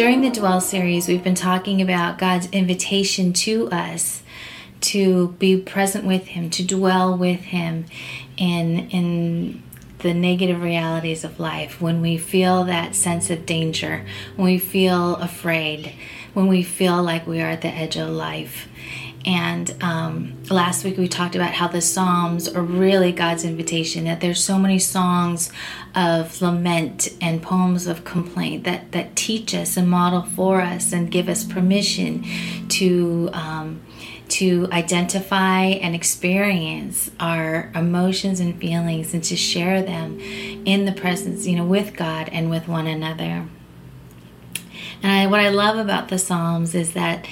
During the Dwell series, we've been talking about God's invitation to us to be present with Him, to dwell with Him in, in the negative realities of life, when we feel that sense of danger, when we feel afraid, when we feel like we are at the edge of life. And um, last week we talked about how the Psalms are really God's invitation, that there's so many songs of lament and poems of complaint that, that teach us and model for us and give us permission to. Um, to identify and experience our emotions and feelings and to share them in the presence, you know, with God and with one another. And I, what I love about the Psalms is that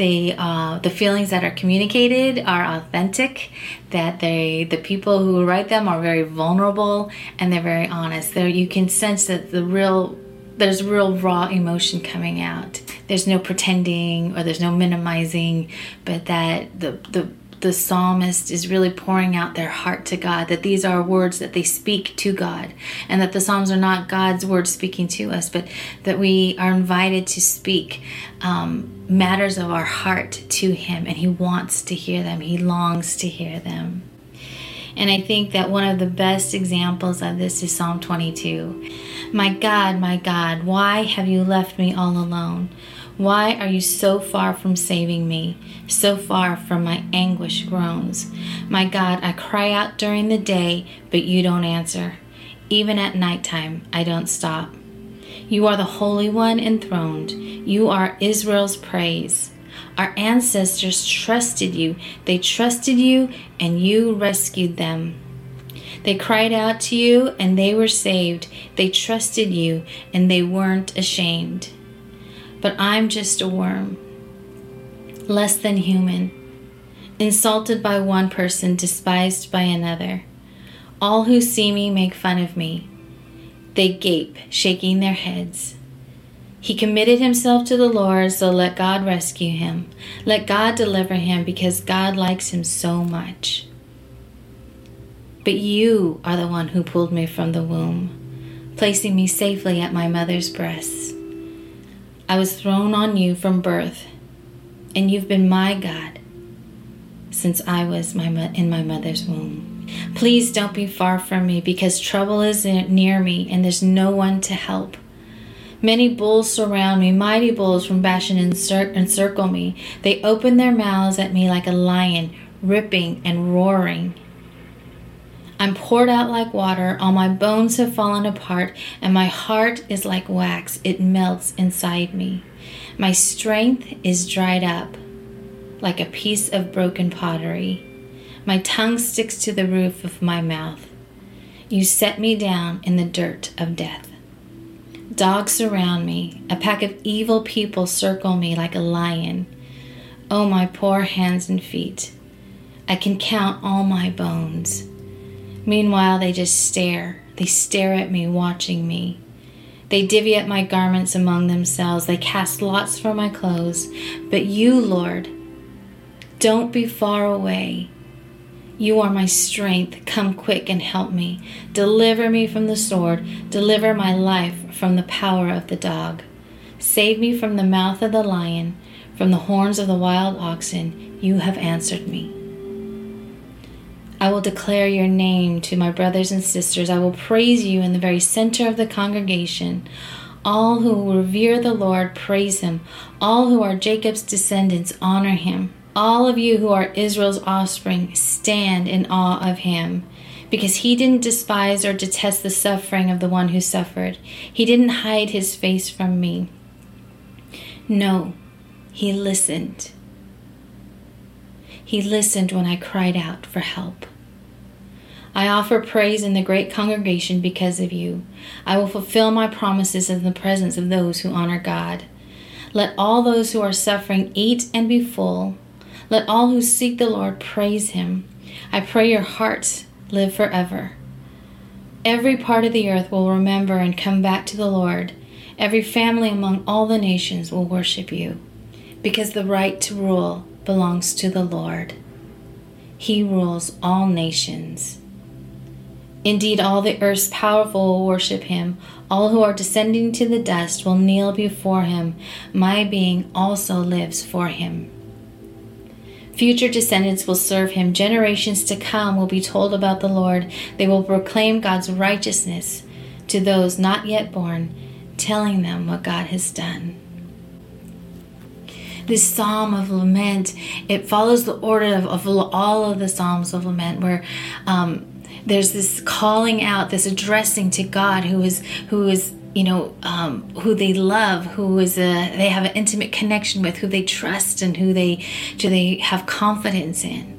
they uh, the feelings that are communicated are authentic that they the people who write them are very vulnerable and they're very honest. There you can sense that the real there's real raw emotion coming out. There's no pretending or there's no minimizing but that the the the psalmist is really pouring out their heart to God, that these are words that they speak to God, and that the Psalms are not God's words speaking to us, but that we are invited to speak um, matters of our heart to Him, and He wants to hear them, He longs to hear them. And I think that one of the best examples of this is Psalm 22. My God, my God, why have you left me all alone? Why are you so far from saving me, so far from my anguish groans? My God, I cry out during the day, but you don't answer. Even at nighttime, I don't stop. You are the Holy One enthroned. You are Israel's praise. Our ancestors trusted you. They trusted you, and you rescued them. They cried out to you, and they were saved. They trusted you, and they weren't ashamed but I'm just a worm, less than human, insulted by one person, despised by another. All who see me make fun of me. They gape, shaking their heads. He committed himself to the Lord, so let God rescue him. Let God deliver him because God likes him so much. But you are the one who pulled me from the womb, placing me safely at my mother's breast. I was thrown on you from birth, and you've been my God since I was my in my mother's womb. Please don't be far from me because trouble is near me and there's no one to help. Many bulls surround me, mighty bulls from Bashan encircle me. They open their mouths at me like a lion, ripping and roaring. I'm poured out like water, all my bones have fallen apart, and my heart is like wax, it melts inside me. My strength is dried up like a piece of broken pottery. My tongue sticks to the roof of my mouth. You set me down in the dirt of death. Dogs surround me, a pack of evil people circle me like a lion. Oh, my poor hands and feet. I can count all my bones. Meanwhile, they just stare. They stare at me, watching me. They divvy up my garments among themselves. They cast lots for my clothes. But you, Lord, don't be far away. You are my strength. Come quick and help me. Deliver me from the sword. Deliver my life from the power of the dog. Save me from the mouth of the lion, from the horns of the wild oxen. You have answered me. I will declare your name to my brothers and sisters. I will praise you in the very center of the congregation. All who revere the Lord praise him. All who are Jacob's descendants honor him. All of you who are Israel's offspring stand in awe of him. Because he didn't despise or detest the suffering of the one who suffered. He didn't hide his face from me. No, he listened. He listened when I cried out for help. I offer praise in the great congregation because of you. I will fulfill my promises in the presence of those who honor God. Let all those who are suffering eat and be full. Let all who seek the Lord praise him. I pray your hearts live forever. Every part of the earth will remember and come back to the Lord. Every family among all the nations will worship you, because the right to rule belongs to the Lord. He rules all nations Indeed, all the earth's powerful will worship him. All who are descending to the dust will kneel before him. My being also lives for him. Future descendants will serve him. Generations to come will be told about the Lord. They will proclaim God's righteousness to those not yet born, telling them what God has done. This psalm of lament, it follows the order of, of all of the psalms of lament, where um, there's this calling out, this addressing to God, who is who is you know um, who they love, who is a they have an intimate connection with, who they trust, and who they do they have confidence in.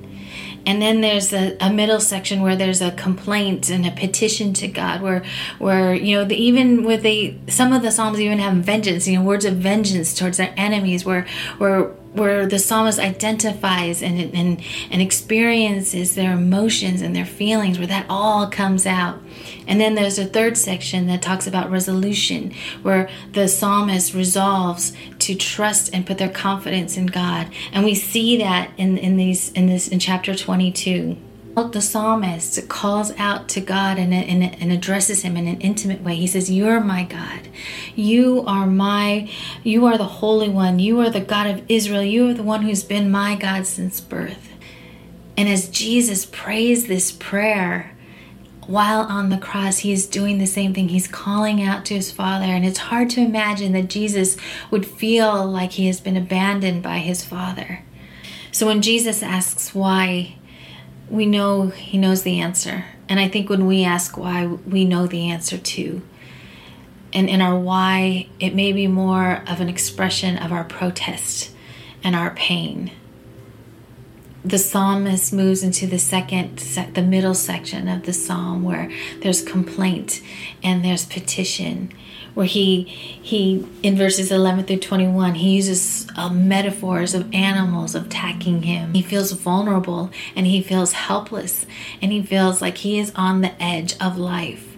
And then there's a, a, middle section where there's a complaint and a petition to God, where, where you know, the, even with the some of the psalms even have vengeance, you know, words of vengeance towards their enemies, where, where where the psalmist identifies and, and, and experiences their emotions and their feelings, where that all comes out. And then there's a third section that talks about resolution, where the psalmist resolves to trust and put their confidence in God. And we see that in, in these in this in chapter 22 the psalmist calls out to God and, and, and, addresses him in an intimate way. He says, You're my God. You are my, you are the Holy One. You are the God of Israel. You are the one who's been my God since birth. And as Jesus prays this prayer, while on the cross, he is doing the same thing. He's calling out to his Father. And it's hard to imagine that Jesus would feel like he has been abandoned by his Father. So when Jesus asks why, we know He knows the answer. And I think when we ask why, we know the answer too. And in our why, it may be more of an expression of our protest and our pain. The psalmist moves into the second, the middle section of the psalm where there's complaint and there's petition where he he in verses 11 through 21 he uses uh, metaphors of animals attacking him. He feels vulnerable and he feels helpless and he feels like he is on the edge of life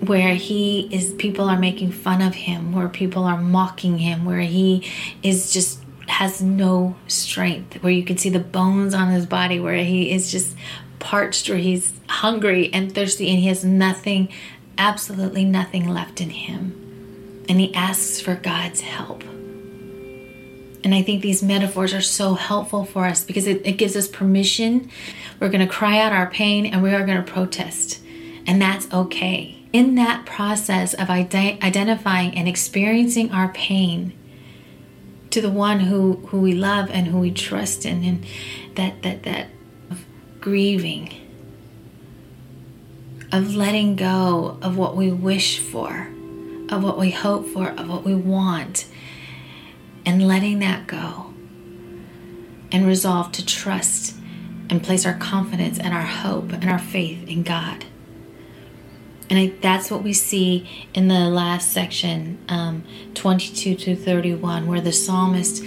where he is people are making fun of him where people are mocking him where he is just has no strength where you can see the bones on his body where he is just parched where he's hungry and thirsty and he has nothing absolutely nothing left in him. And he asks for God's help. And I think these metaphors are so helpful for us because it, it gives us permission. We're going to cry out our pain and we are going to protest. And that's okay. In that process of ide- identifying and experiencing our pain to the one who, who we love and who we trust in, and that, that, that grieving of letting go of what we wish for, of what we hope for, of what we want, and letting that go and resolve to trust and place our confidence and our hope and our faith in God. And I, that's what we see in the last section, um, 22 to 31, where the psalmist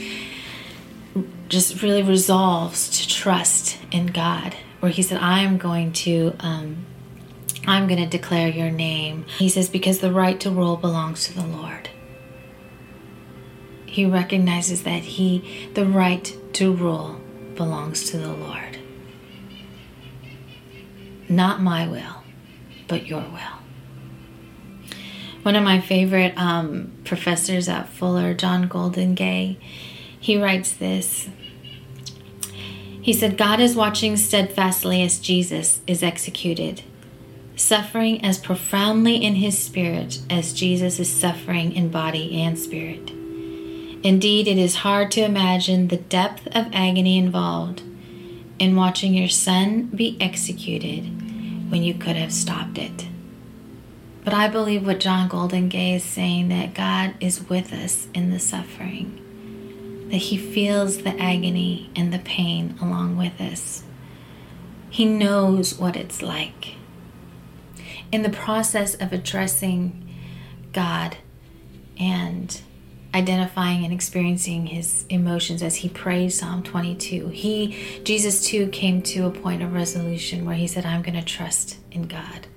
just really resolves to trust in God, where he said, I am going to um, I'm going to declare your name. He says, because the right to rule belongs to the Lord. He recognizes that he, the right to rule belongs to the Lord. Not my will, but your will. One of my favorite um, professors at Fuller, John Goldingay, he writes this. He said, God is watching steadfastly as Jesus is executed suffering as profoundly in his spirit as Jesus is suffering in body and spirit. Indeed, it is hard to imagine the depth of agony involved in watching your son be executed when you could have stopped it. But I believe what John Goldingay is saying that God is with us in the suffering, that he feels the agony and the pain along with us. He knows what it's like in the process of addressing God and identifying and experiencing his emotions as he prayed Psalm 22. He Jesus too came to a point of resolution where he said I'm going to trust in God.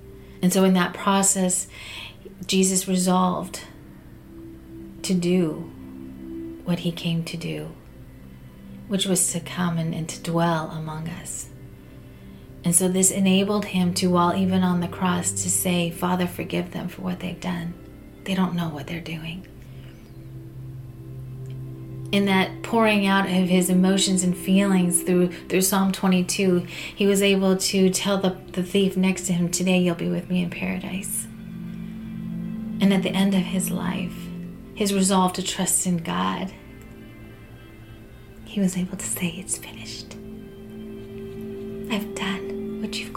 And so in that process Jesus resolved to do what he came to do, which was to come and, and to dwell among us And so this enabled him to, while even on the cross, to say, Father, forgive them for what they've done. They don't know what they're doing. In that pouring out of his emotions and feelings through through Psalm 22, he was able to tell the, the thief next to him, Today you'll be with me in paradise. And at the end of his life, his resolve to trust in God, he was able to say, It's finished. I've done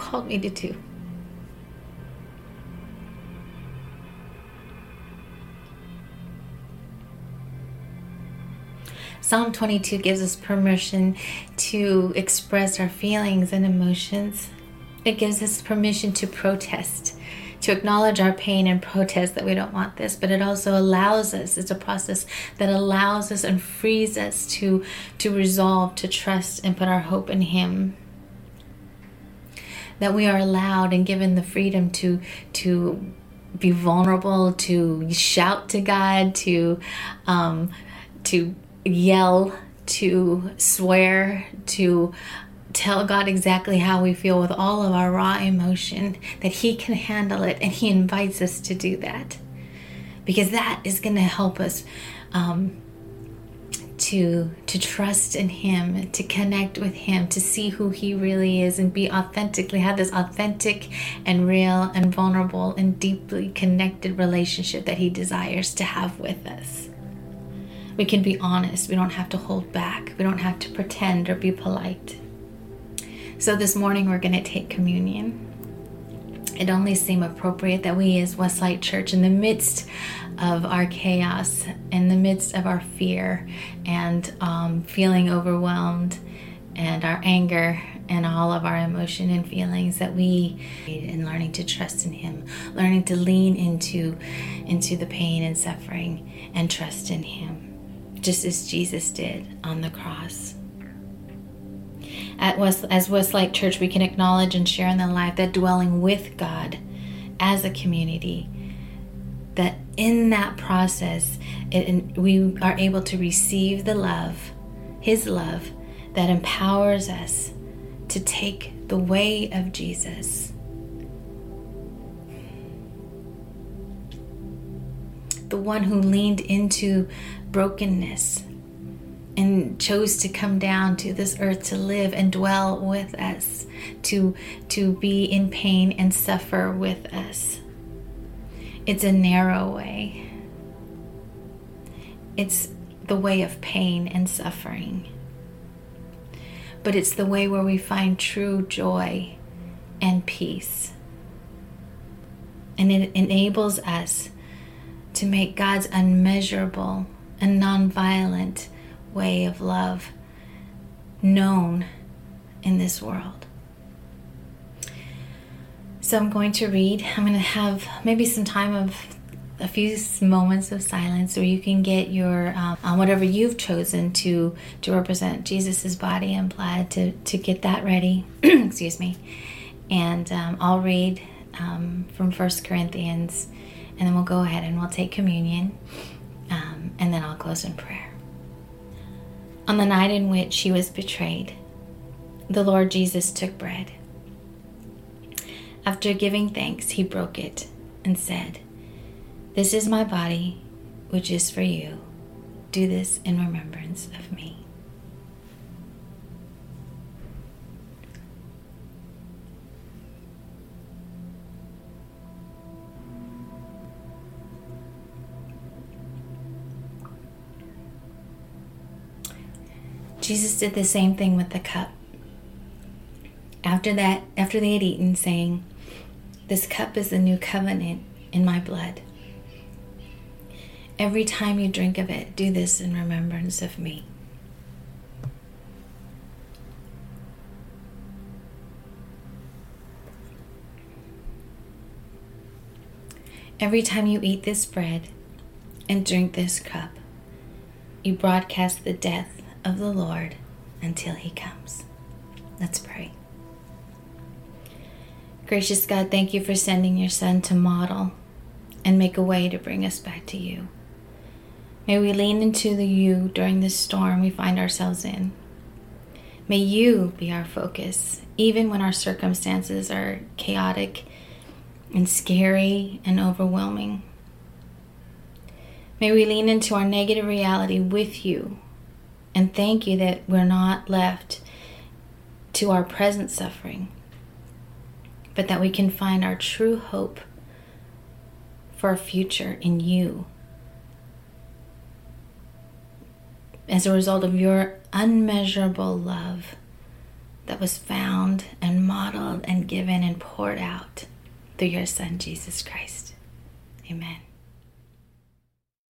called me to do. Psalm 22 gives us permission to express our feelings and emotions. It gives us permission to protest, to acknowledge our pain and protest that we don't want this, but it also allows us, it's a process that allows us and frees us to, to resolve, to trust, and put our hope in Him. That we are allowed and given the freedom to, to be vulnerable, to shout to God, to, um, to yell, to swear, to tell God exactly how we feel with all of our raw emotion, that He can handle it, and He invites us to do that. Because that is going to help us um, to to trust in Him, to connect with Him, to see who He really is, and be authentically have this authentic and real and vulnerable and deeply connected relationship that He desires to have with us we can be honest. We don't have to hold back. We don't have to pretend or be polite. So this morning we're going to take communion. It only seemed appropriate that we, as Westlight Church, in the midst of our chaos, in the midst of our fear and um, feeling overwhelmed, and our anger and all of our emotion and feelings that we in learning to trust in him learning to lean into into the pain and suffering and trust in him just as Jesus did on the cross. At West, as Westlight Church, we can acknowledge and share in the life that dwelling with God as a community, that in that process, it, we are able to receive the love, His love, that empowers us to take the way of Jesus. The one who leaned into brokenness and chose to come down to this earth to live and dwell with us, to, to be in pain and suffer with us. It's a narrow way. It's the way of pain and suffering. But it's the way where we find true joy and peace. And it enables us to make God's unmeasurable a nonviolent way of love known in this world. So I'm going to read. I'm going to have maybe some time of a few moments of silence where you can get your um, whatever you've chosen to to represent Jesus's body and blood to to get that ready. Excuse me, and um, I'll read um, from First Corinthians, and then we'll go ahead and we'll take communion and then I'll close in prayer. On the night in which he was betrayed, the Lord Jesus took bread. After giving thanks, he broke it and said, This is my body, which is for you. Do this in remembrance of me. Jesus did the same thing with the cup. After that, after they had eaten, saying, This cup is the new covenant in my blood. Every time you drink of it, do this in remembrance of me. Every time you eat this bread and drink this cup, you broadcast the death of the Lord until he comes. Let's pray. Gracious God, thank you for sending your Son to model and make a way to bring us back to you. May we lean into the you during this storm we find ourselves in. May you be our focus even when our circumstances are chaotic and scary and overwhelming. May we lean into our negative reality with you and thank you that we're not left to our present suffering, but that we can find our true hope for a future in you. As a result of your unmeasurable love that was found and modeled and given and poured out through your Son, Jesus Christ. Amen.